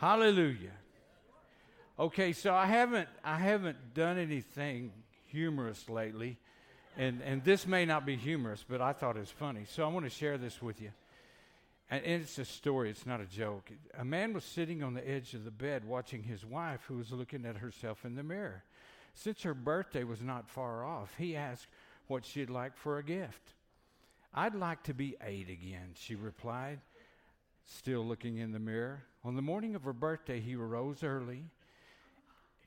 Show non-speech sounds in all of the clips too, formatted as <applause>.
Hallelujah. Okay, so I haven't I haven't done anything humorous lately, and and this may not be humorous, but I thought it was funny, so I want to share this with you. And it's a story, it's not a joke. A man was sitting on the edge of the bed watching his wife, who was looking at herself in the mirror. Since her birthday was not far off, he asked what she'd like for a gift. I'd like to be eight again, she replied, still looking in the mirror. On the morning of her birthday, he arose early,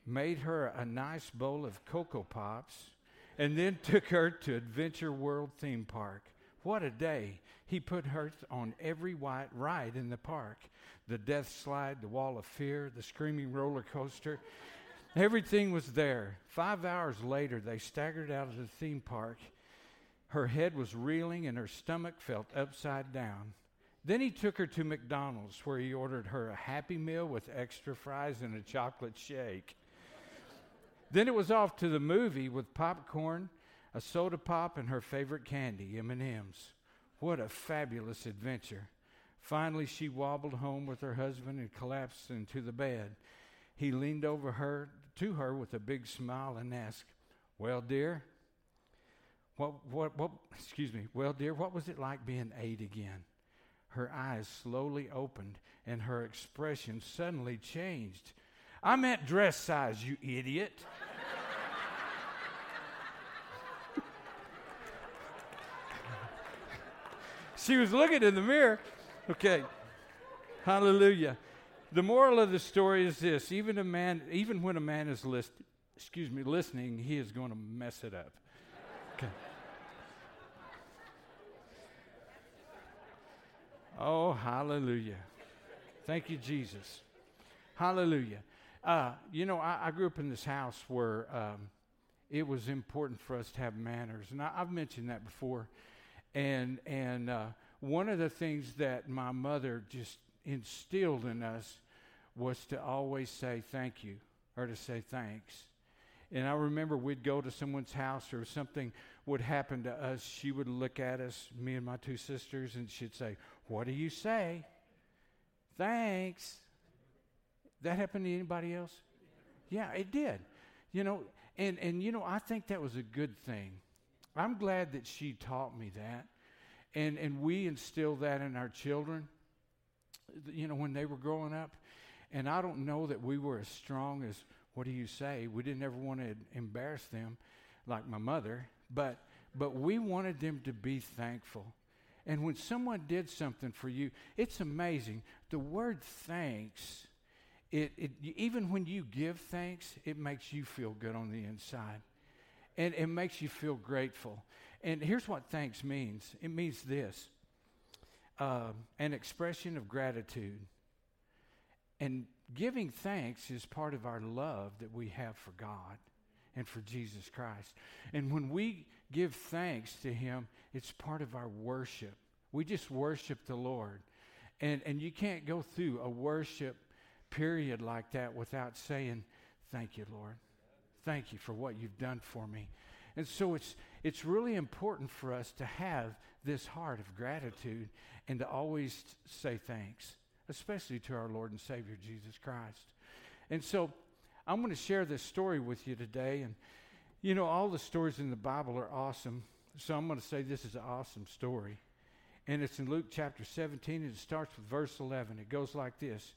made her a nice bowl of Cocoa Pops, and then <laughs> took her to Adventure World theme park. What a day! He put her on every white ride in the park the death slide, the wall of fear, the screaming roller coaster. Everything was there. Five hours later, they staggered out of the theme park. Her head was reeling and her stomach felt upside down. Then he took her to McDonald's, where he ordered her a Happy Meal with extra fries and a chocolate shake. then it was off to the movie with popcorn, a soda pop, and her favorite candy, M&Ms. What a fabulous adventure. Finally, she wobbled home with her husband and collapsed into the bed. He leaned over her to her with a big smile and asked, "Well, dear, what what what excuse me. Well, dear, what was it like being 8 again?" Her eyes slowly opened and her expression suddenly changed. I meant dress size, you idiot. she was looking in the mirror. Okay. Hallelujah. The moral of the story is this: even a man, even when a man is list, excuse me, listening, he is going to mess it up. Oh, hallelujah. Thank you, Jesus. Hallelujah. Uh, you know, I, I, grew up in this house where um, it was important for us to have manners, and I, have mentioned that before. And and uh, one of the things that my mother just instilled in us was to always say thank you or to say thanks. And I remember we'd go to someone's house or something would happen to us. She would look at us, me and my two sisters, and she'd say, What do you say? Thanks. That happened to anybody else? Yeah, it did. You know, and, and you know, I think that was a good thing. I'm glad that she taught me that. And, and we instilled that in our children, you know, when they were growing up. And I don't know that we were as strong as, what do you say? We didn't ever want to embarrass them like my mother, but, but we wanted them to be thankful. And when someone did something for you, it's amazing. The word thanks, it, it, even when you give thanks, it makes you feel good on the inside. And it makes you feel grateful. And here's what thanks means it means this uh, an expression of gratitude. And giving thanks is part of our love that we have for God and for Jesus Christ. And when we give thanks to Him, it's part of our worship. We just worship the Lord. And, and you can't go through a worship period like that without saying, Thank you, Lord. Thank you for what you've done for me. And so it's, it's really important for us to have this heart of gratitude and to always say thanks, especially to our Lord and Savior Jesus Christ. And so I'm going to share this story with you today. And, you know, all the stories in the Bible are awesome. So I'm going to say this is an awesome story. And it's in Luke chapter 17, and it starts with verse 11. It goes like this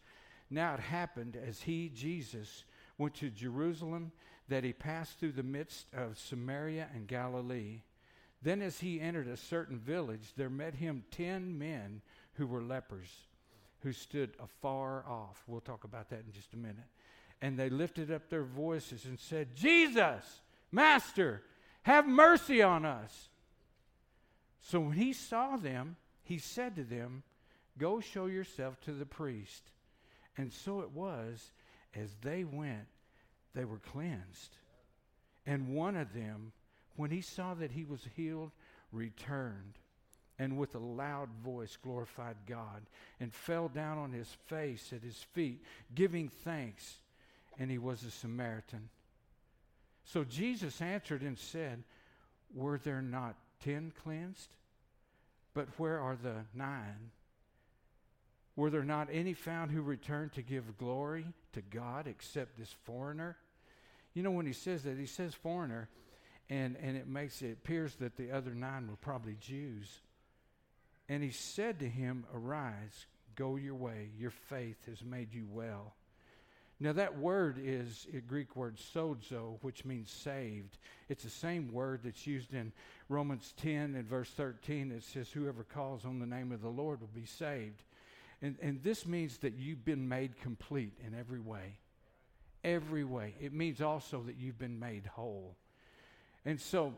Now it happened as he, Jesus, went to Jerusalem that he passed through the midst of Samaria and Galilee. Then, as he entered a certain village, there met him ten men who were lepers, who stood afar off. We'll talk about that in just a minute. And they lifted up their voices and said, Jesus, Master, have mercy on us. So when he saw them, he said to them, Go show yourself to the priest. And so it was, as they went, they were cleansed. And one of them, when he saw that he was healed, returned and with a loud voice glorified God and fell down on his face at his feet, giving thanks. And he was a Samaritan. So Jesus answered and said, Were there not ten cleansed? But where are the nine? Were there not any found who returned to give glory to God except this foreigner? You know, when he says that, he says foreigner, and, and it makes it appears that the other nine were probably Jews. And he said to him, Arise, go your way, your faith has made you well. Now, that word is a Greek word sozo, which means saved. It's the same word that's used in Romans 10 and verse 13. It says, Whoever calls on the name of the Lord will be saved. And, and this means that you've been made complete in every way every way. It means also that you've been made whole. And so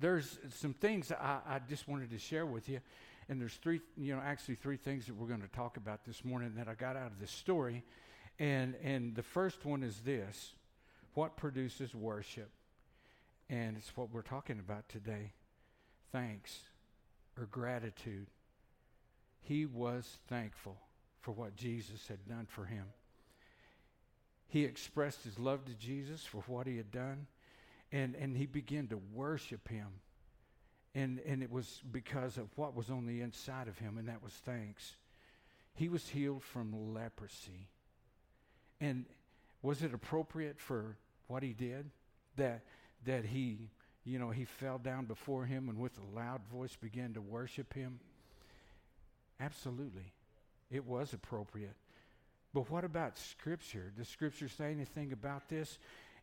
there's some things I, I just wanted to share with you. And there's three, you know, actually three things that we're going to talk about this morning that I got out of this story. And, and the first one is this what produces worship? And it's what we're talking about today thanks or gratitude. He was thankful for what Jesus had done for him. He expressed his love to Jesus for what he had done, and, and he began to worship him. And, and it was because of what was on the inside of him, and that was thanks. He was healed from leprosy. And was it appropriate for what he did? That, that he, you know, he fell down before him and with a loud voice began to worship him? Absolutely. It was appropriate. But what about Scripture? Does Scripture say anything about this?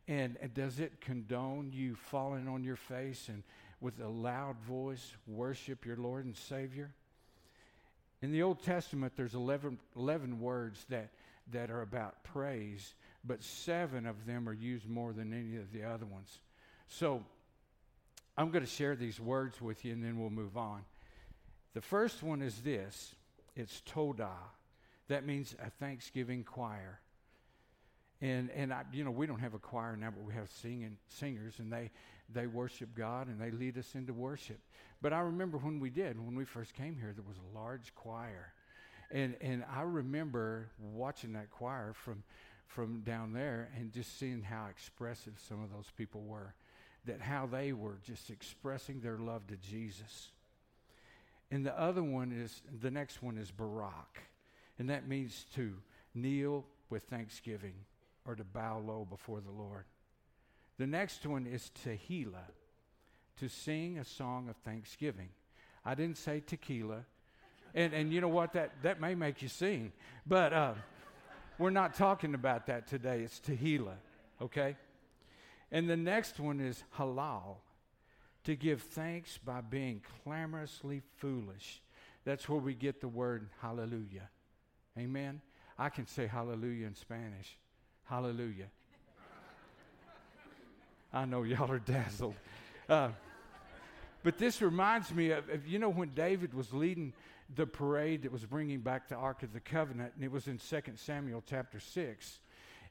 And, does it condone you falling on your face and with a loud voice worship your Lord and Savior? In the Old Testament, there's 11, 11 words that, that are about praise, but seven of them are used more than any of the other ones. So I'm going to share these words with you and then we'll move on. The first one is this it's Todah. That means a Thanksgiving choir. And, and I, you know, we don't have a choir now, but we have singing, singers, and they, they worship God and they lead us into worship. But I remember when we did, when we first came here, there was a large choir. And, and I remember watching that choir from, from down there and just seeing how expressive some of those people were, that how they were just expressing their love to Jesus. And the other one is, the next one is Barak and that means to kneel with thanksgiving or to bow low before the Lord. The next one is Tehillah, to sing a song of thanksgiving. I didn't say tequila. And, and you know what? That, that may make you sing. But uh, we're not talking about that today. It's Tehillah, okay? And the next one is halal, to give thanks by being clamorously foolish. That's where we get the word hallelujah. Amen. I can say hallelujah in Spanish. Hallelujah. I know y'all are dazzled. Uh, but this reminds me of, of, you know, when David was leading the parade that was bringing back the Ark of the Covenant, and it was in 2 Samuel chapter 6.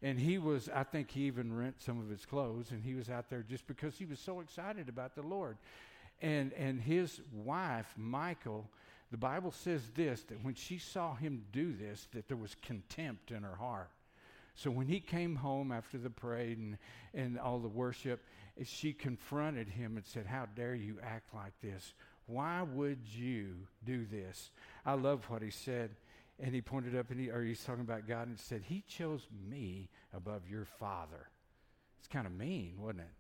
And he was, I think he even rent some of his clothes, and he was out there just because he was so excited about the Lord. And, and his wife, Michal, the Bible says this that when she saw him do this, that there was contempt in her heart. So when he came home after the parade and, and all the worship, she confronted him and said, How dare you act like this? Why would you do this? I love what he said. And he pointed up and he, or he's talking about God and said, He chose me above your father. It's kind of mean, wasn't it?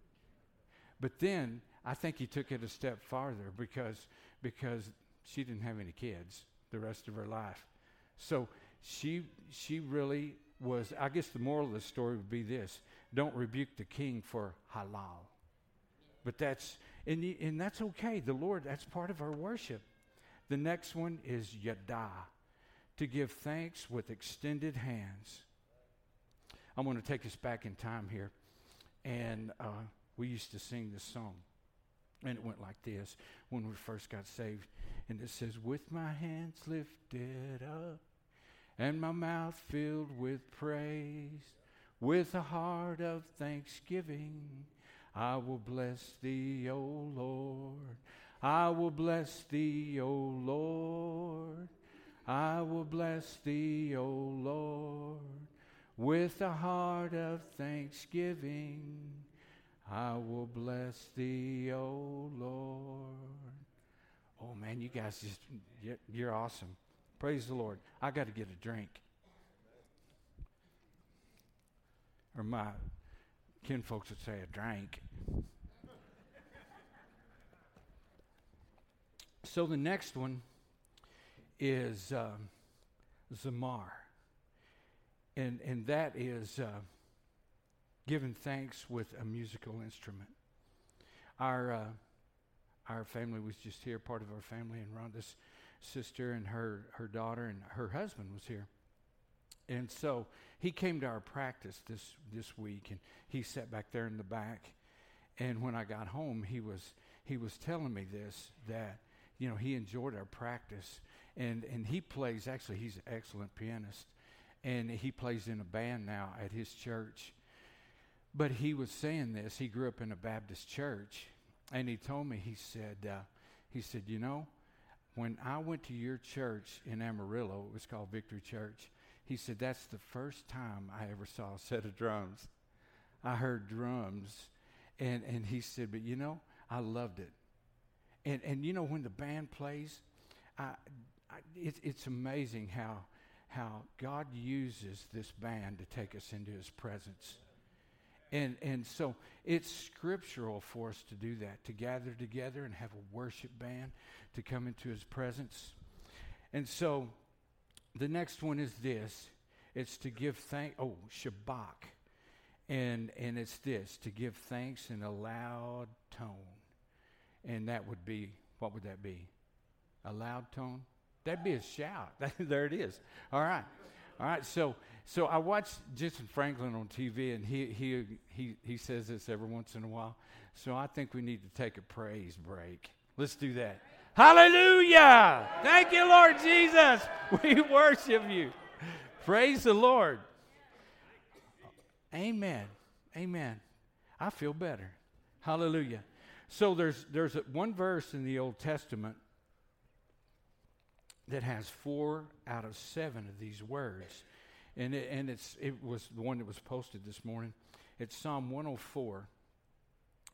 But then I think he took it a step farther because, because she didn't have any kids the rest of her life. So she she really was I guess the moral of the story would be this. Don't rebuke the king for halal. But that's and, and that's okay. The Lord, that's part of our worship. The next one is yada, to give thanks with extended hands. I'm going to take us back in time here. And uh, we used to sing this song. And it went like this when we first got saved. And it says, With my hands lifted up and my mouth filled with praise, with a heart of thanksgiving, I will bless thee, O Lord. I will bless thee, O Lord. I will bless thee, O Lord, with a heart of thanksgiving. I will bless thee, O Lord. Oh man, you guys just, you're, awesome. Praise the Lord. I got to get a drink. Or my kinfolks would say a drink. so the next one is um, Zamar. And, and that is uh, giving thanks with a musical instrument. Our, uh, our family was just here, part of our family, and Rhonda's sister and her, her daughter and her husband was here. And so he came to our practice this, this week, and he sat back there in the back. And when I got home, he was, he was telling me this that, you know, he enjoyed our practice. And, and he plays, actually, he's an excellent pianist. And he plays in a band now at his church. But he was saying this. He grew up in a Baptist church. And he told me, he said, uh, he said, you know, when I went to your church in Amarillo, it was called Victory Church, he said, That's the first time I ever saw a set of drums. I heard drums. And, and he said, But you know, I loved it. And, and you know, when the band plays, I, I, it, it's amazing how, how God uses this band to take us into his presence. And, and so it's scriptural for us to do that, to gather together and have a worship band to come into his presence. And so the next one is this it's to give thanks. Oh, Shabach. And, and it's this to give thanks in a loud tone. And that would be, what would that be? A loud tone? That'd be a shout. <laughs> there it is. All right. All right. So so I watched Jentezen Franklin on TV, and he, he, he, he says this every once in a while. So I think we need to take a praise break. Let's do that. Hallelujah! Thank you, Lord Jesus. <laughs> We worship you. Praise the Lord. Amen. Amen. I feel better. Hallelujah. So there's there's one verse in the Old Testament that has four out of seven of these words and it, and it's it was the one that was posted this morning. It's Psalm 104.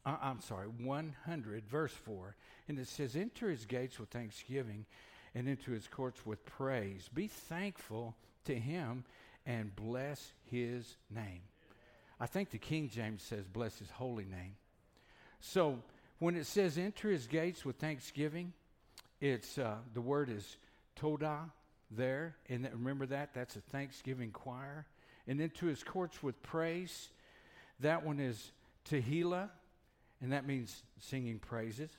Uh, I'm sorry, 100, verse 4. And it says, Enter his gates with thanksgiving and into his courts with praise. Be thankful to him and bless his name. I think the King James says, Bless his holy name. So when it says, Enter his gates with thanksgiving, it's uh, the word is todah, there. And that, remember that? That's a Thanksgiving choir. And into his courts with praise. That one is Tehillah, and that means singing praises.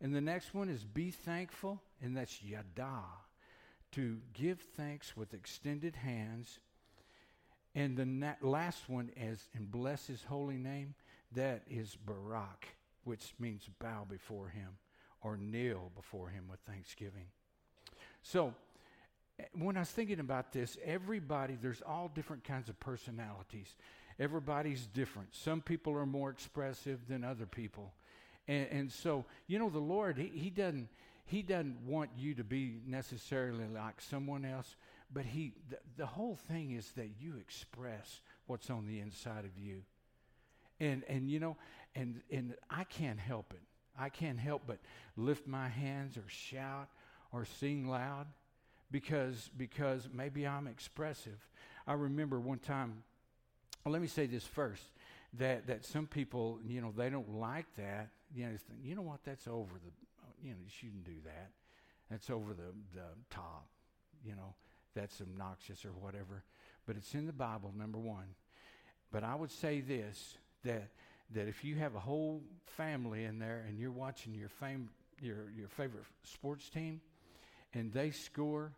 And the next one is be thankful, and that's Yada, to give thanks with extended hands. And the na- last one is, and bless his holy name, that is Barak, which means bow before him or kneel before him with thanksgiving. So, eh, when I was thinking about this, everybody, there's all different kinds of personalities. Everybody's different. Some people are more expressive than other people. And, and so, you know, the Lord, he, he, doesn't, he doesn't want you to be necessarily like someone else, but he, the, the whole thing is that you express what's on the inside of you. And, and you know, and, and I can't help it. I can't help but lift my hands or shout or sing loud because because maybe I'm expressive. I remember one time. Let me say this first: that that some people, you know, they don't like that. You know, think, you know what? That's over the. You know, you shouldn't do that. That's over the the top. You know, that's obnoxious or whatever. But it's in the Bible, number one. But I would say this: that that if you have a whole family in there and you're watching your fame your your favorite sports team and they score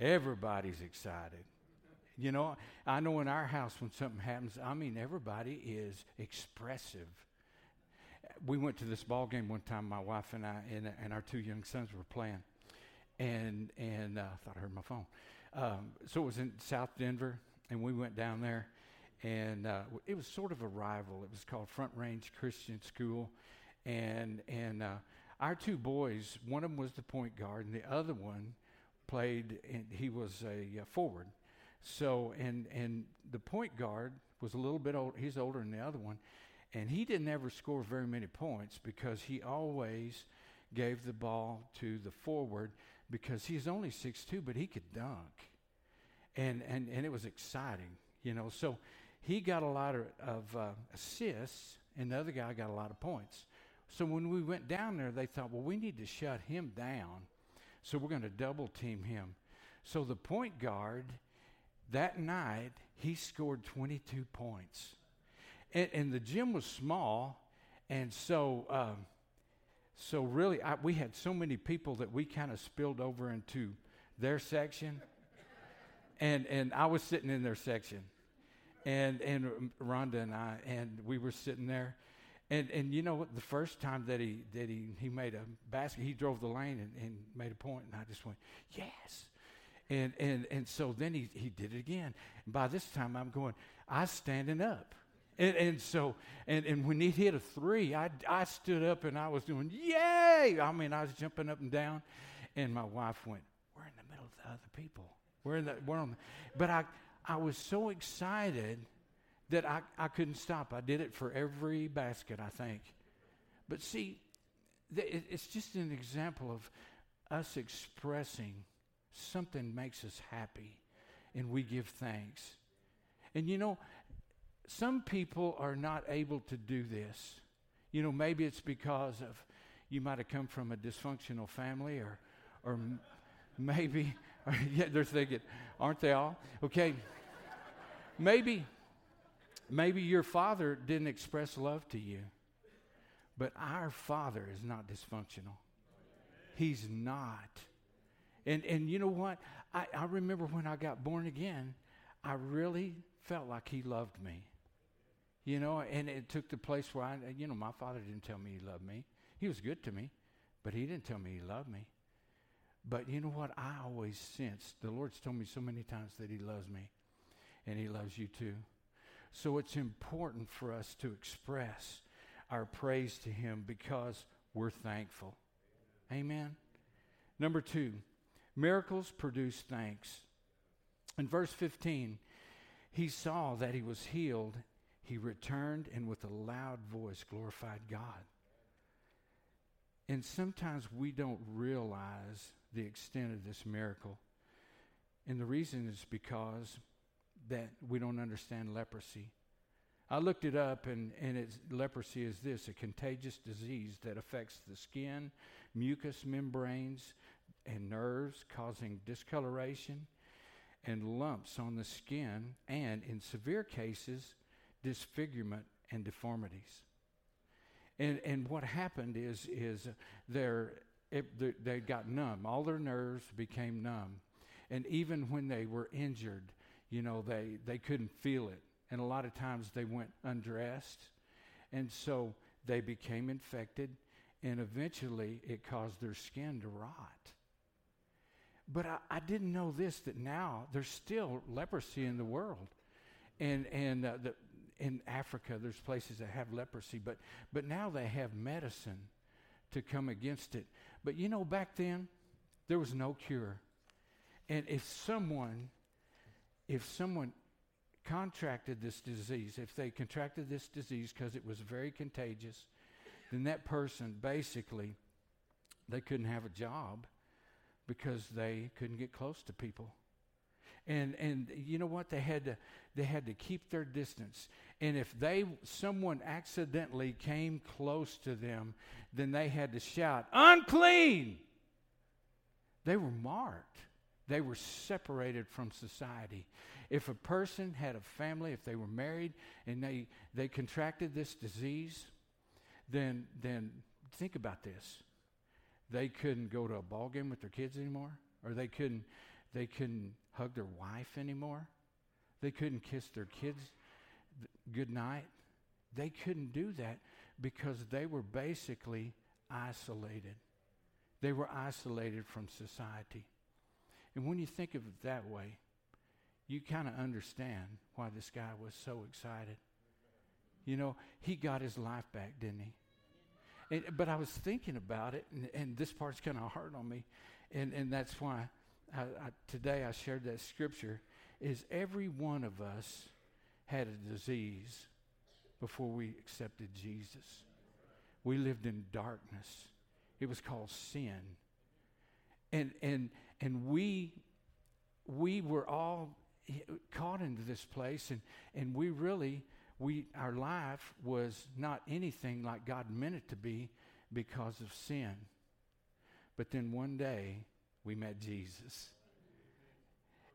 Everybody's excited. You know, I know in our house when something happens, I mean, everybody is expressive. We went to this ball game one time, my wife and I, and, and our two young sons were playing. And, and uh, I thought I heard my phone. Um, so it was in South Denver, and we went down there. And uh, it was sort of a rival. It was called Front Range Christian School. And, and uh, our two boys, one of them was the point guard, and the other one played, and he was a uh, forward. So, and and the point guard was a little bit old. He's older than the other one, and he didn't ever score very many points because he always gave the ball to the forward because he's only six two, but he could dunk. And, and, and it was exciting, you know. So he got a lot of, of uh, assists, and the other guy got a lot of points. So when we went down there, they thought, well, we need to shut him down. So we're going to double team him. So the point guard that night, he scored 22 points. And, and the gym was small, and so um, so really, I, we had so many people that we kind of spilled over into their section, and and I was sitting in their section, and and Rhonda and I, and we were sitting there, and and you know what? The first time that he that he he made a basket, he drove the lane and, and made a point, and I just went yes. And, and, and so then he, he did it again. And by this time, I'm going, I standing up. And, and so, and, and when he hit a three, I, I stood up and I was doing, yay! I mean, I was jumping up and down. And my wife went, we're in the middle of the other people. We're in the, we're on, the, but I, I was so excited that I, I couldn't stop. I did it for every basket, I think. But see, it's just an example of us expressing something makes us happy and we give thanks. And you know, some people are not able to do this. You know, maybe it's because of you might have come from a dysfunctional family or or maybe <laughs> yeah, they're thinking, aren't they all? Okay. maybe maybe your father didn't express love to you. But our father is not dysfunctional. He's not. And and you know what? I, I remember when I got born again, I really felt like he loved me. You know, and it took the place where I, you know, my father didn't tell me he loved me. He was good to me, but he didn't tell me he loved me. But you know what? I always sensed the Lord's told me so many times that he loves me, and he loves you too. So it's important for us to express our praise to him because we're thankful. Amen. Number two, miracles produce thanks. In verse 15, he saw that he was healed he returned and with a loud voice glorified God. And sometimes we don't realize the extent of this miracle. And the reason is because that we don't understand leprosy. I looked it up, and, and leprosy is this a contagious disease that affects the skin, mucous membranes, and nerves, causing discoloration and lumps on the skin, and in severe cases, disfigurement and deformities. And, and what happened is, is it, they got numb. All their nerves became numb. And even when they were injured, you know, they, they couldn't feel it. And a lot of times they went undressed. And so they became infected. And eventually it caused their skin to rot. But I, I didn't know this that now there's still leprosy in the world. And, and uh, the, in Africa, there's places that have leprosy, but, but now they have medicine to come against it. But you know, back then, there was no cure. And if someone, if someone contracted this disease, if they contracted this disease because it was very contagious, then that person basically, they couldn't have a job because they couldn't get close to people. And and you know what? They had to they had to keep their distance. And if they someone accidentally came close to them then they had to shout unclean! They were marked. They were separated from society. If a person had a family if they were married and they they contracted this disease then then think about this they couldn't go to a ball game with their kids anymore or they couldn't they couldn't hug their wife anymore. They couldn't kiss their kids good night. They couldn't do that because they were basically isolated. They were isolated from society. And when you think of it that way, you kind of understand why this guy was so excited. You know, he got his life back, didn't he? And, but I was thinking about it, and, and this part's kind of hard on me, and, and that's why I, I, today I shared that scripture, is every one of us had a disease before we accepted Jesus. We lived in darkness. It was called sin. And, and, and we, we were all eh, caught into this place, and, and we really, we, our life was not anything like God meant it to be because of sin. But then one day, we met Jesus.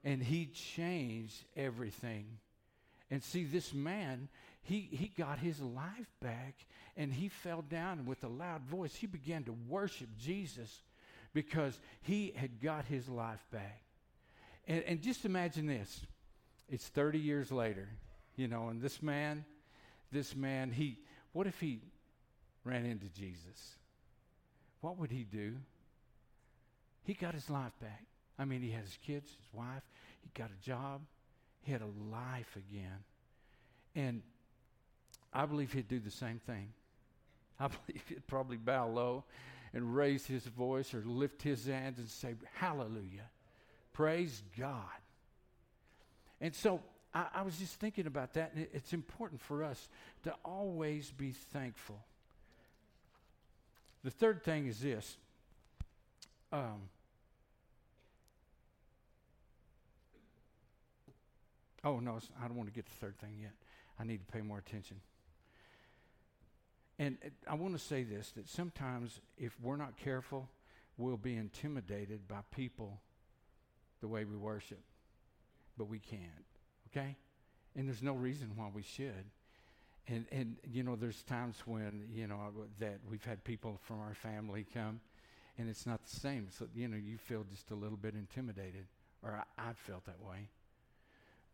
And he changed everything. And see, this man, he, he got his life back and he fell down and with a loud voice. He began to worship Jesus because he had got his life back. And, and just imagine this it's 30 years later, you know, and this man, this man, he, what if he ran into Jesus? What would he do? He got his life back. I mean, he had his kids, his wife, he got a job, he had a life again. And I believe he'd do the same thing. <laughs> I believe he'd probably bow low and raise his voice or lift his hands and say, Hallelujah. Praise God. And so I, I was just thinking about that, and it, it's important for us to always be thankful. The third thing is this. Um, oh, no, I don't want to get the third thing yet. I need to pay more attention. And I want to say this that sometimes if we're not careful, we'll be intimidated by people the way we worship, but we can't, okay? And there's no reason why we should. And, and you know, there's times when, you know, that we've had people from our family come, and it's not the same. So, you know, you feel just a little bit intimidated, or I, I felt that way.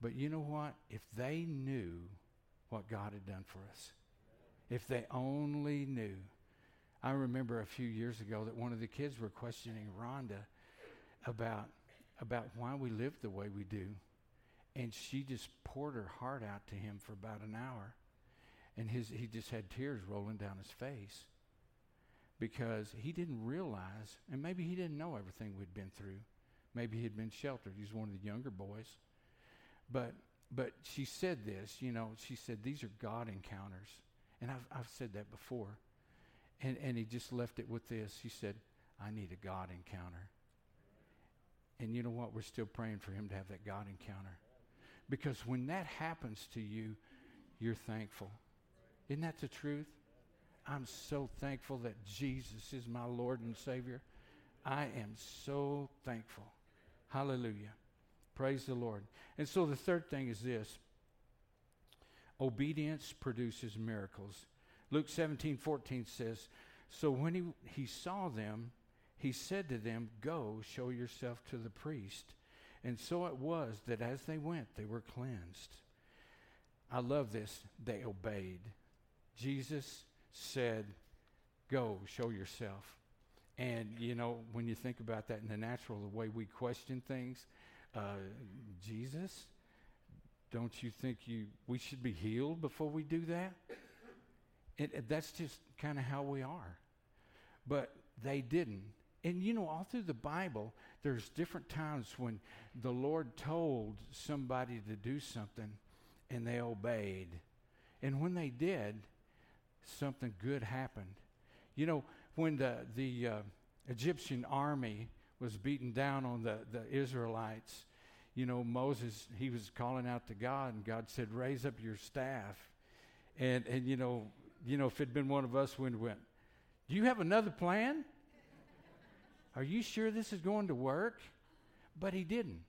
But you know what? If they knew what God had done for us, if they only knew. I remember a few years ago that one of the kids were questioning Rhonda about, about why we live the way we do. And she just poured her heart out to him for about an hour. And his, he just had tears rolling down his face because he didn't realize, and maybe he didn't know everything we'd been through. Maybe he'd been sheltered. He's one of the younger boys. But, but she said this, you know, she said, these are God encounters. And I've, I've said that before. And, and he just left it with this. He said, I need a God encounter. And you know what? We're still praying for him to have that God encounter. Because when that happens to you, you're thankful. Isn't that the truth? I'm so thankful that Jesus is my Lord and Savior. I am so thankful. Hallelujah. Praise the Lord. And so the third thing is this Obedience produces miracles. Luke 17, 14 says, So when he, he saw them, he said to them, Go, show yourself to the priest. And so it was that as they went, they were cleansed. I love this. They obeyed. Jesus said, Go, show yourself. And, you know, when you think about that in the natural, the way we question things, uh, Jesus, don't you think you we should be healed before we do that? It, that's just kind of how we are. But they didn't. And you know, all through the Bible, there's different times when the Lord told somebody to do something and they obeyed. And when they did, something good happened. You know, when the, the uh, Egyptian army was beating down on the, the Israelites, you know, Moses, he was calling out to God, and God said, Raise up your staff. And, and you know, you know, if it'd been one of us, we'd went, Do you have another plan? Are you sure this is going to work? But he didn't.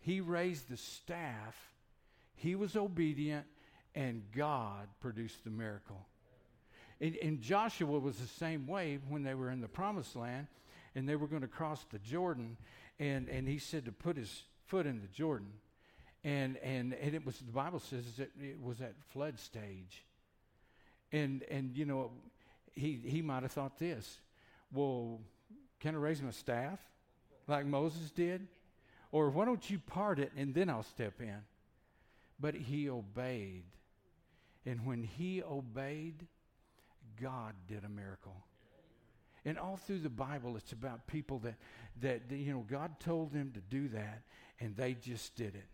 He raised the staff, he was obedient, and God produced the miracle. And, and Joshua was the same way when they were in the promised land and they were going to cross the Jordan. And, and he said to put his foot in the Jordan. And, and, and it was, the Bible says that it was at flood stage. And, and you know, he, he might have thought this well, can I raise my staff like Moses did? Or why don't you part it and then I'll step in? But he obeyed. And when he obeyed, God did a miracle. And all through the Bible, it's about people that, that, you know, God told them to do that, and they just did it.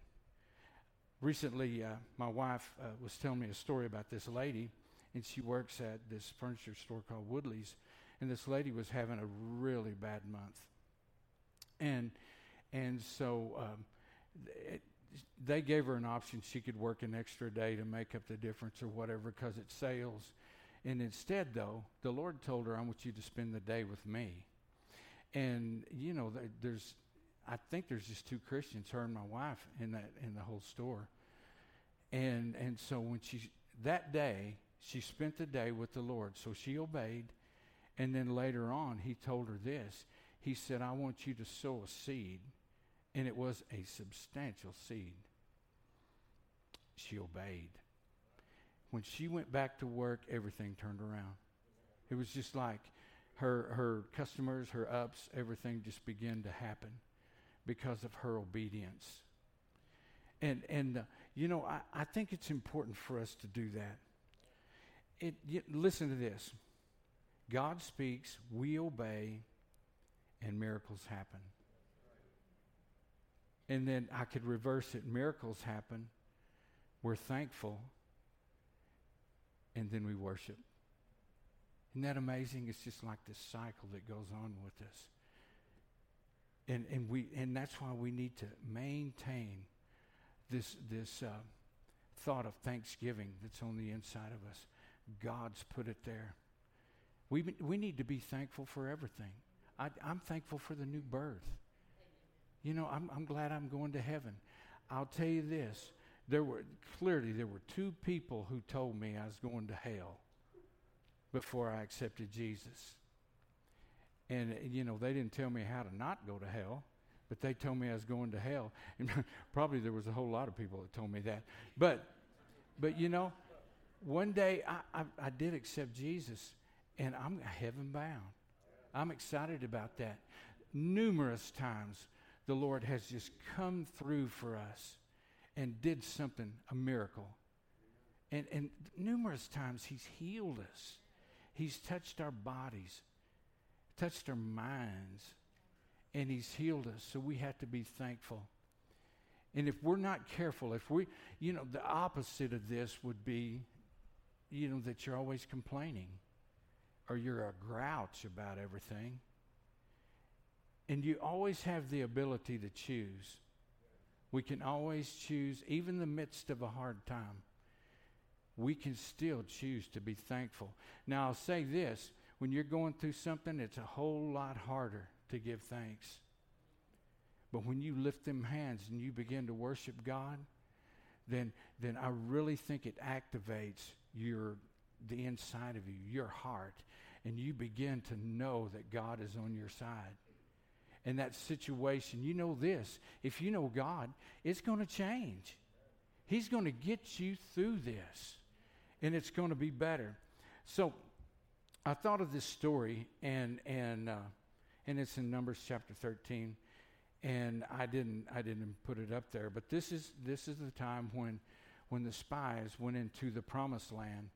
Recently, uh, my wife uh, was telling me a story about this lady, and she works at this furniture store called Woodley's, and this lady was having a really bad month. And, and so um, it, they gave her an option. She could work an extra day to make up the difference or whatever because it's sales. And instead, though, the Lord told her, I want you to spend the day with me. And, you know, there's, I think there's just two Christians, her and my wife, in that, in the whole store. And, and so when she, that day, she spent the day with the Lord. So she obeyed. And then later on, he told her this. He said, I want you to sow a seed. And it was a substantial seed. She obeyed. When she went back to work, everything turned around. It was just like her, her customers, her ups, everything just began to happen because of her obedience. And, and uh, you know, I, I think it's important for us to do that. It, you, listen to this God speaks, we obey, and miracles happen. And then I could reverse it miracles happen, we're thankful, and then we worship. Isn't that amazing? It's just like this cycle that goes on with us. And, and, we, and that's why we need to maintain this, this uh, thought of thanksgiving that's on the inside of us. God's put it there. We, we need to be thankful for everything. I, I'm thankful for the new birth. You know, I'm, I'm glad I'm going to heaven. I'll tell you this. There were clearly there were two people who told me I was going to hell before I accepted Jesus. And you know, they didn't tell me how to not go to hell, but they told me I was going to hell. And <laughs> probably there was a whole lot of people that told me that. But but you know, one day I, I, I did accept Jesus and I'm heaven bound. I'm excited about that. Numerous times the Lord has just come through for us and did something, a miracle. And, and numerous times He's healed us, He's touched our bodies, touched our minds, and He's healed us. So we have to be thankful. And if we're not careful, if we, you know, the opposite of this would be, you know, that you're always complaining or you're a grouch about everything. And you always have the ability to choose. We can always choose, even in the midst of a hard time, we can still choose to be thankful. Now, I'll say this when you're going through something, it's a whole lot harder to give thanks. But when you lift them hands and you begin to worship God, then, then I really think it activates your the inside of you, your heart, and you begin to know that God is on your side. In that situation, you know this if you know God, it's going to change. He's going to get you through this, and it's going to be better. So, I thought of this story, and and uh, and it's in Numbers chapter thirteen, and I didn't I didn't put it up there, but this is this is the time when when the spies went into the promised land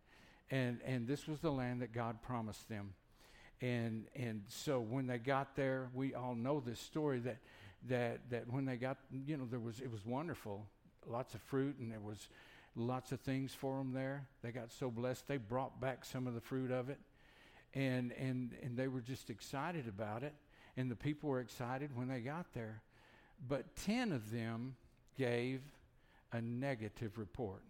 and and this was the land that God promised them. And and so when they got there, we all know this story that that that when they got, you know, there was it was wonderful, lots of fruit, and there was lots of things for them there. They got so blessed, they brought back some of the fruit of it, and and and they were just excited about it, and the people were excited when they got there, but ten of them gave a negative report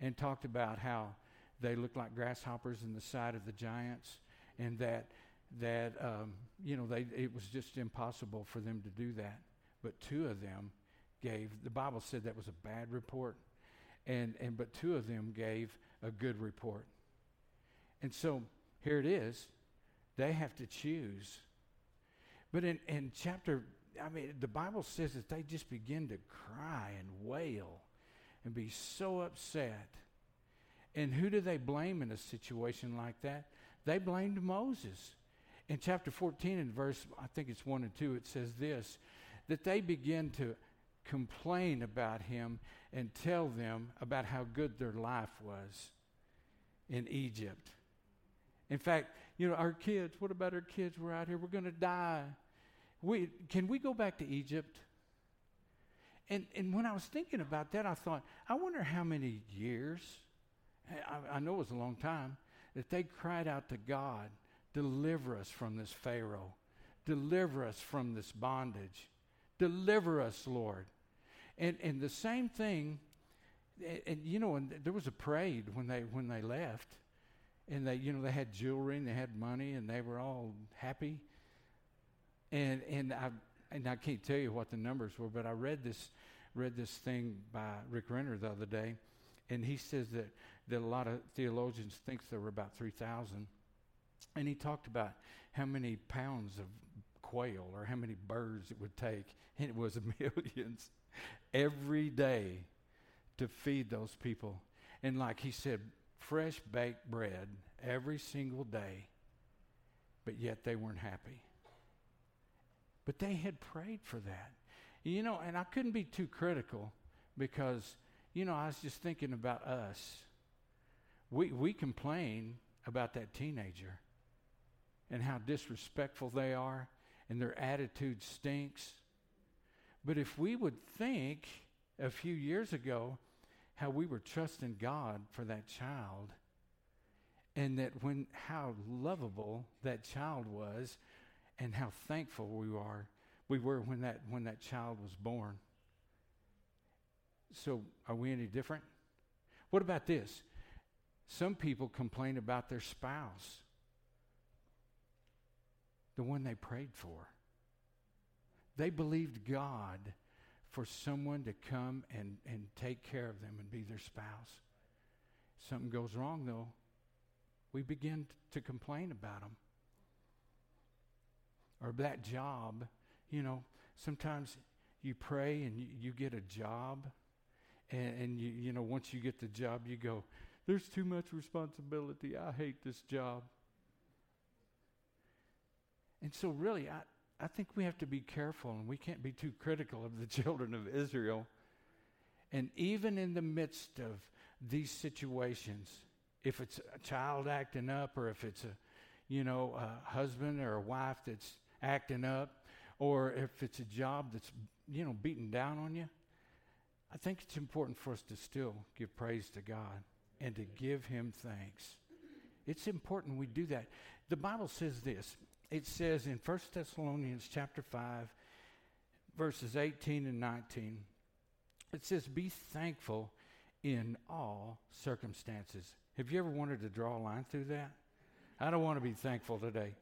and talked about how they looked like grasshoppers in the sight of the giants, and that that um, you know they it was just impossible for them to do that. But two of them gave the Bible said that was a bad report, and and but two of them gave a good report. And so here it is, they have to choose. But in in chapter, I mean, the Bible says that they just begin to cry and wail and be so upset and who do they blame in a situation like that? They blamed Moses. In chapter 14, in verse, I think it's 1 and 2, it says this that they begin to complain about him and tell them about how good their life was in Egypt. In fact, you know, our kids, what about our kids? We're out here, we're going to die. We, can we go back to Egypt? And, and when I was thinking about that, I thought, I wonder how many years I, I know it was a long time, that they cried out to God, deliver us from this Pharaoh. Deliver us from this bondage. Deliver us, Lord. And, and the same thing, and, and you know, and there was a parade when they, when they left. And they, you know, they had jewelry and they had money and they were all happy. And, and, I, and I can't tell you what the numbers were, but I read this, read this thing by Rick Renner the other day. And he says that, that a lot of theologians think there were about 3,000. And he talked about how many pounds of quail or how many birds it would take, and it was <laughs> millions every day to feed those people. And like he said, fresh baked bread every single day, but yet they weren't happy. But they had prayed for that. You know, and I couldn't be too critical because, you know, I was just thinking about us. We, we complain about that teenager and how disrespectful they are and their attitude stinks. But if we would think a few years ago how we were trusting God for that child and that when how lovable that child was and how thankful we are we were when that when that child was born. So are we any different? What about this? Some people complain about their spouse the one they prayed for. They believed God for someone to come and, and take care of them and be their spouse. Something goes wrong, though, we begin to complain about them. Or that job, you know, sometimes you pray and you, you get a job, and, and you, you know, once you get the job, you go, there's too much responsibility. I hate this job. And so, really, I, I think we have to be careful and we can't be too critical of the <laughs> children of Israel. And even in the midst of these situations, if it's a child acting up or if it's a, you know, a husband or a wife that's acting up or if it's a job that's, you know, beating down on you, I think it's important for us to still give praise to God and to give Him thanks. It's important we do that. The Bible says this it says in 1 Thessalonians chapter 5, verses 18 and 19, it says, Be thankful in all circumstances. Have you ever wanted to draw a line through that? I don't want to be thankful today.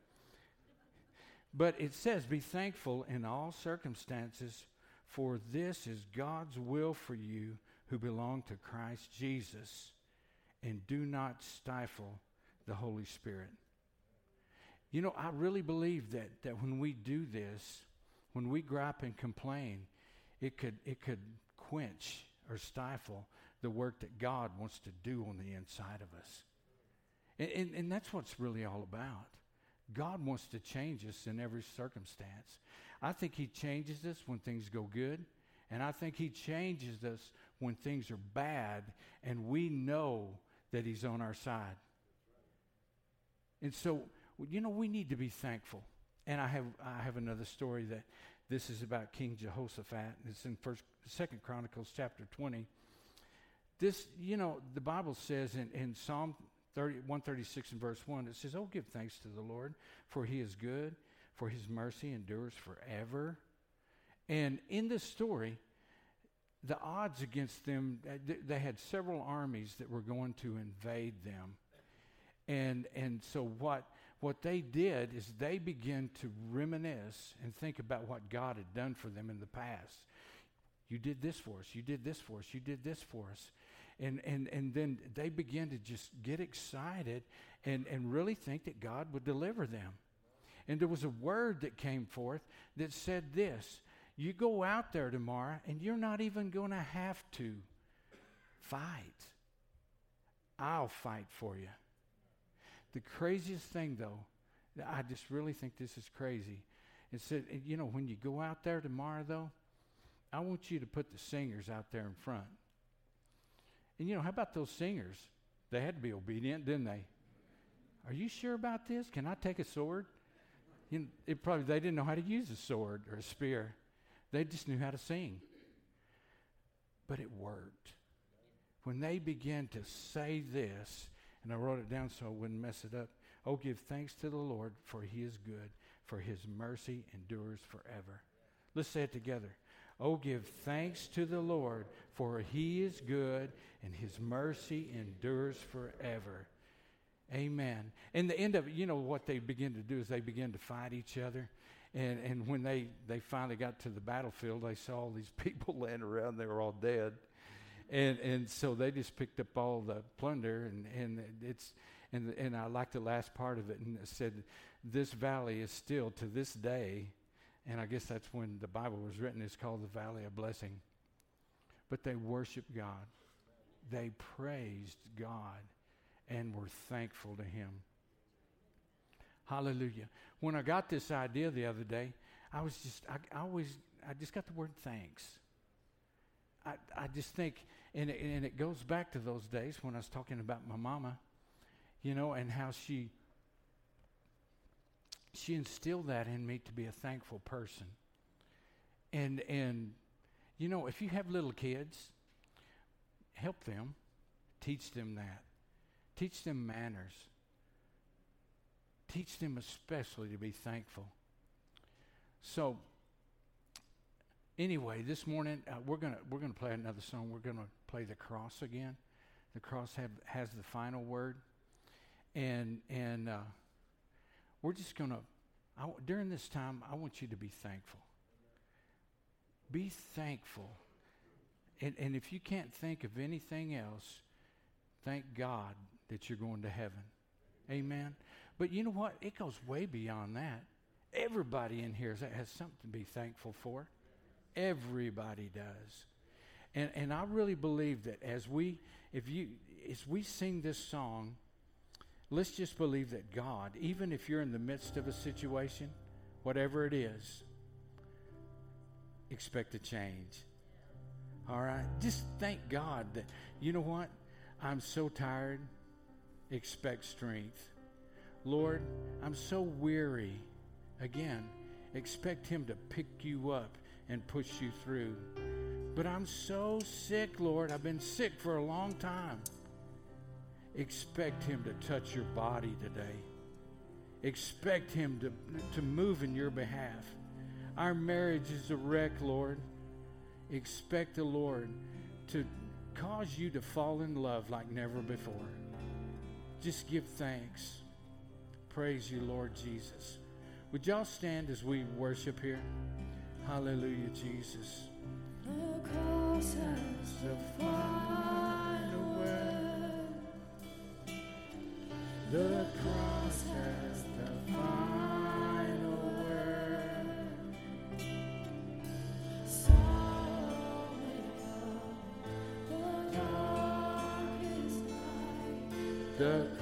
But it says, Be thankful in all circumstances, for this is God's will for you who belong to Christ Jesus, and do not stifle the Holy Spirit. You know, I really believe that, that when we do this, when we gripe and complain, it could, it could quench or stifle the work that God wants to do on the inside of us. And, and, and that's what's really all about. God wants to change us in every circumstance. I think He changes us when things go good, and I think He changes us when things are bad, and we know that He's on our side. And so, you know, we need to be thankful. And I have, I have another story that this is about King Jehoshaphat. It's in First, Second Chronicles chapter 20. This, you know, the Bible says in, in Psalm 30, 136 and verse 1, it says, Oh, give thanks to the Lord, for he is good, for his mercy endures forever. And in this story, the odds against them, uh, they had several armies that were going to invade them. And, and so what what they did is they began to reminisce and think about what God had done for them in the past. You did this for us. You did this for us. You did this for us. And, and, and then they began to just get excited and, and really think that God would deliver them. And there was a word that came forth that said this You go out there tomorrow, and you're not even going to have to fight. I'll fight for you. The craziest thing, though, I just really think this is crazy. It said, eh, you know, when you go out there tomorrow, though, I want you to put the singers out there in front. And, you know, how about those singers? They had to be obedient, didn't they? Are you sure about this? Can I take a sword? You know, it probably they didn't know how to use a sword or a spear. They just knew how to sing. But it worked. When they began to say this, and I wrote it down so I wouldn't mess it up. Oh, give thanks to the Lord, for he is good, for his mercy endures forever. Let's say it together. Oh, give thanks to the Lord, for he is good and his mercy endures forever. Amen. And the end of it, you know what they begin to do is they begin to fight each other. And, and when they, they finally got to the battlefield, they saw all these <laughs> people laying around. They were all dead. And, and so they just picked up all the plunder. And, and, it's, and, and I like the last part of it. And it said, This valley is still to this day. And I guess that's when the Bible was written. It's called the Valley of Blessing. But they worshiped God, they praised God and were thankful to Him. Hallelujah. When I got this idea the other day, I was just, I, I always, I just got the word thanks. I, I just think, and and it goes back to those days when I was talking about my mama, you know, and how she, she instilled that in me to be a thankful person. And, and, you know, if you have little kids, help them, teach them that. Teach them manners. Teach them especially to be thankful. So, anyway, this morning uh, we're gonna we're gonna play another song. We're gonna play the cross again. The cross have, has the final word, and and uh, we're just gonna I, during this time. I want you to be thankful. Be thankful, and and if you can't think of anything else, thank God that you're going to heaven. Amen. But you know what? It goes way beyond that. Everybody in here has something to be thankful for. Everybody does. And and I really believe that as we if you as we sing this song, let's just believe that God, even if you're in the midst of a situation, whatever it is, expect a change. All right? Just thank God that you know what? I'm so tired expect strength. Lord, I'm so weary. Again, expect Him to pick you up and push you through. But I'm so sick, Lord. I've been sick for a long time. Expect Him to touch your body today. Expect Him to, to move in your behalf. Our marriage is a wreck, Lord. Expect the Lord to cause you to fall in love like never before. Just give thanks. Praise you, Lord Jesus. Would y'all stand as we worship here? Hallelujah, Jesus. The cross has the final word. The cross has the final word. The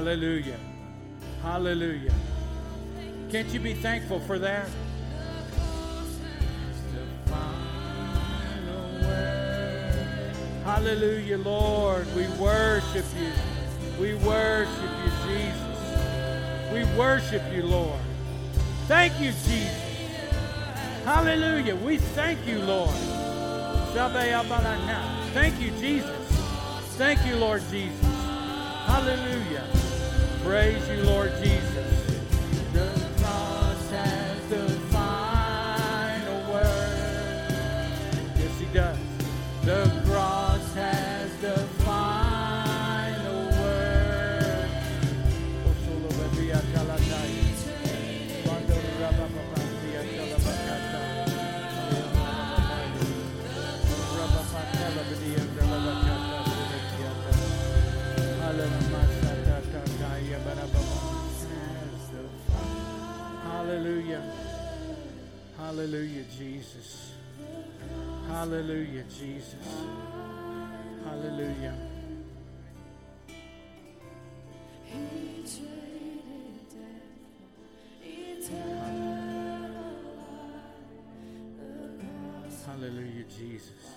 Hallelujah. Hallelujah. Can't you be thankful for that? Hallelujah, Lord. We worship you. We worship you, Jesus. We worship you, Lord. Thank you, Jesus. Hallelujah. We thank you, Lord. Thank you, Jesus. Thank you, Lord Jesus. Hallelujah. Praise you, Lord Jesus. Jesus.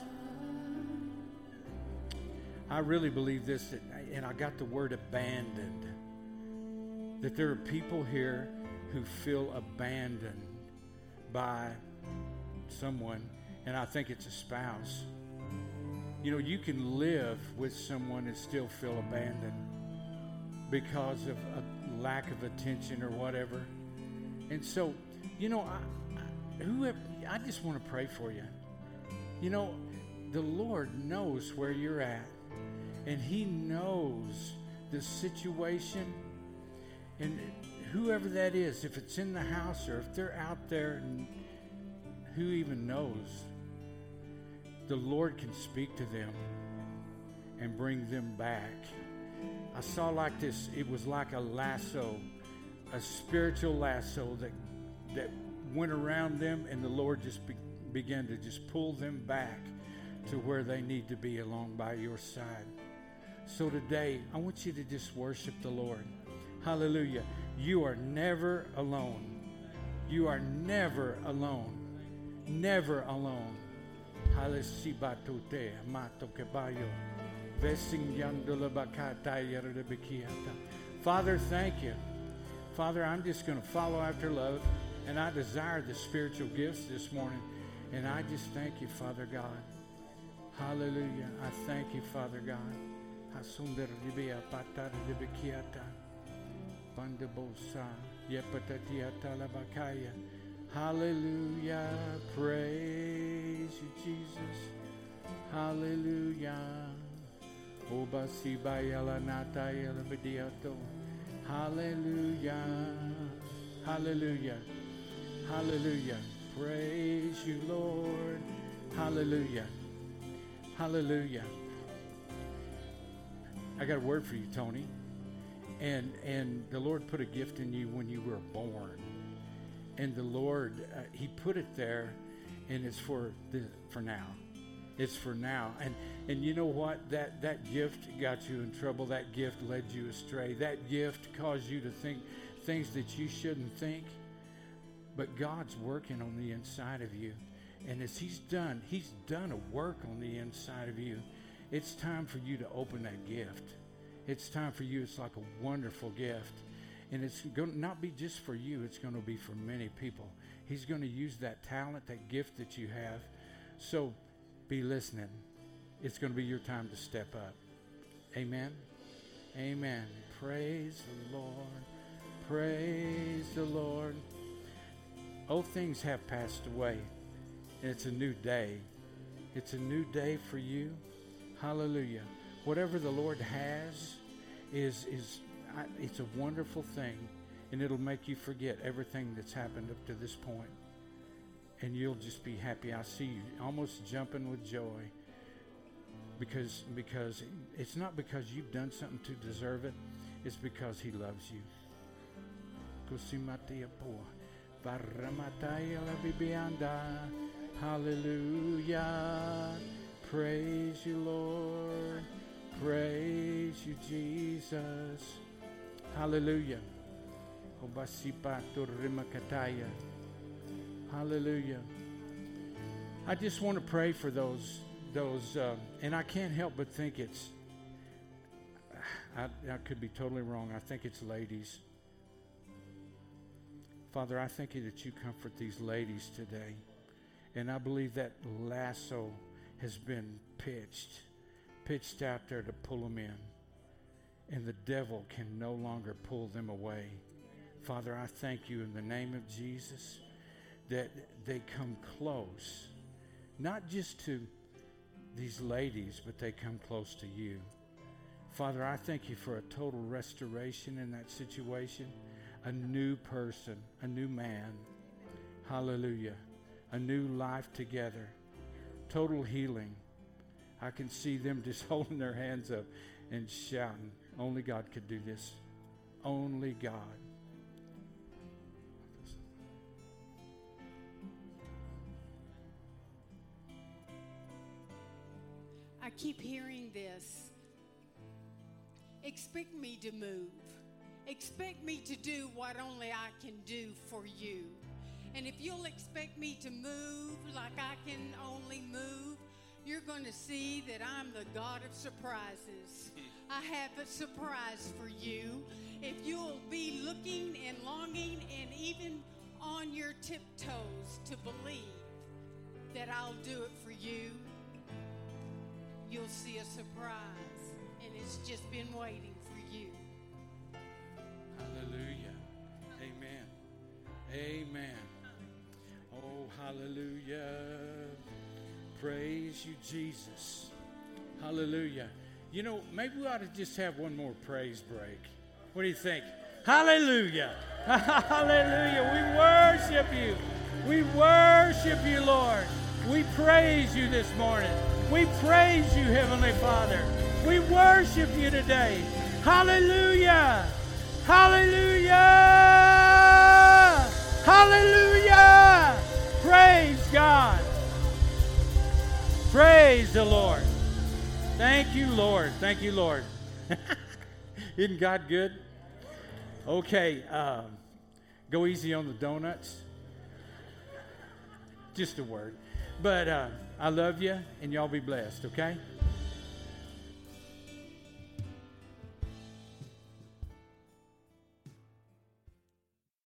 I really believe this, that, and I got the word abandoned. That there are people here who feel abandoned by someone, and I think it's a spouse. You know, you can live with someone and still feel abandoned because of a lack of attention or whatever. And so, you know, I, I, whoever, I just want to pray for you. You know, the Lord knows where you're at, and He knows the situation. And whoever that is, if it's in the house or if they're out there, who even knows, the Lord can speak to them and bring them back. I saw like this, it was like a lasso, a spiritual lasso that that went around them, and the Lord just be, began to just pull them back to where they need to be along by your side. So today, I want you to just worship the Lord. Hallelujah. You are never alone. You are never alone. Never alone. Father, thank you. Father, I'm just going to follow after love. And I desire the spiritual gifts this morning. And I just thank you, Father God. Hallelujah. I thank you, Father God. Hallelujah. Praise you, Jesus. Hallelujah. Hallelujah. Hallelujah. Hallelujah. Praise you, Lord. Hallelujah. Hallelujah. I got a word for you, Tony. And and the Lord put a gift in you when you were born. And the Lord uh, he put it there and it's for the for now. It's for now. And and you know what? That that gift got you in trouble. That gift led you astray. That gift caused you to think things that you shouldn't think. But God's working on the inside of you. And as He's done, He's done a work on the inside of you. It's time for you to open that gift. It's time for you. It's like a wonderful gift. And it's going to not be just for you, it's going to be for many people. He's going to use that talent, that gift that you have. So be listening. It's going to be your time to step up. Amen. Amen. Praise the Lord. Praise the Lord. Old things have passed away, and it's a new day. It's a new day for you. Hallelujah. Whatever the Lord has is is it's a wonderful thing, and it'll make you forget everything that's happened up to this point, and you'll just be happy. I see you almost jumping with joy because because it's not because you've done something to deserve it. It's because He loves you. Hallelujah. Praise you, Lord. Praise you, Jesus. Hallelujah. Hallelujah. I just want to pray for those those uh, and I can't help but think it's I, I could be totally wrong. I think it's ladies. Father, I thank you that you comfort these ladies today. And I believe that lasso has been pitched, pitched out there to pull them in. And the devil can no longer pull them away. Father, I thank you in the name of Jesus that they come close, not just to these ladies, but they come close to you. Father, I thank you for a total restoration in that situation a new person, a new man. Hallelujah. A new life together. Total healing. I can see them <laughs> just holding their hands up and shouting, Only God could do this. Only God. I keep hearing this. Expect me to move. Expect me to do what only I can do for you. And if you'll expect me to move like I can only move, you're going to see that I'm the God of surprises. <laughs> I have a surprise for you. If you'll be looking and longing and even on your tiptoes to believe that I'll do it for you, you'll see a surprise. And it's just been waiting. Hallelujah. Amen. Amen. Oh, hallelujah. Praise you, Jesus. Hallelujah. You know, maybe we ought to just have one more praise break. What do you think? Hallelujah. <laughs> Hallelujah. We worship you. We worship you, Lord. We praise you this morning. We praise you, Heavenly Father. We worship you today. Hallelujah. Hallelujah. Hallelujah. Praise God. Praise the Lord. Thank you, Lord. Thank you, Lord. <laughs> Isn't God good? Okay, um, go easy on the donuts. Just a word. But uh, I love you, and y'all be blessed, okay?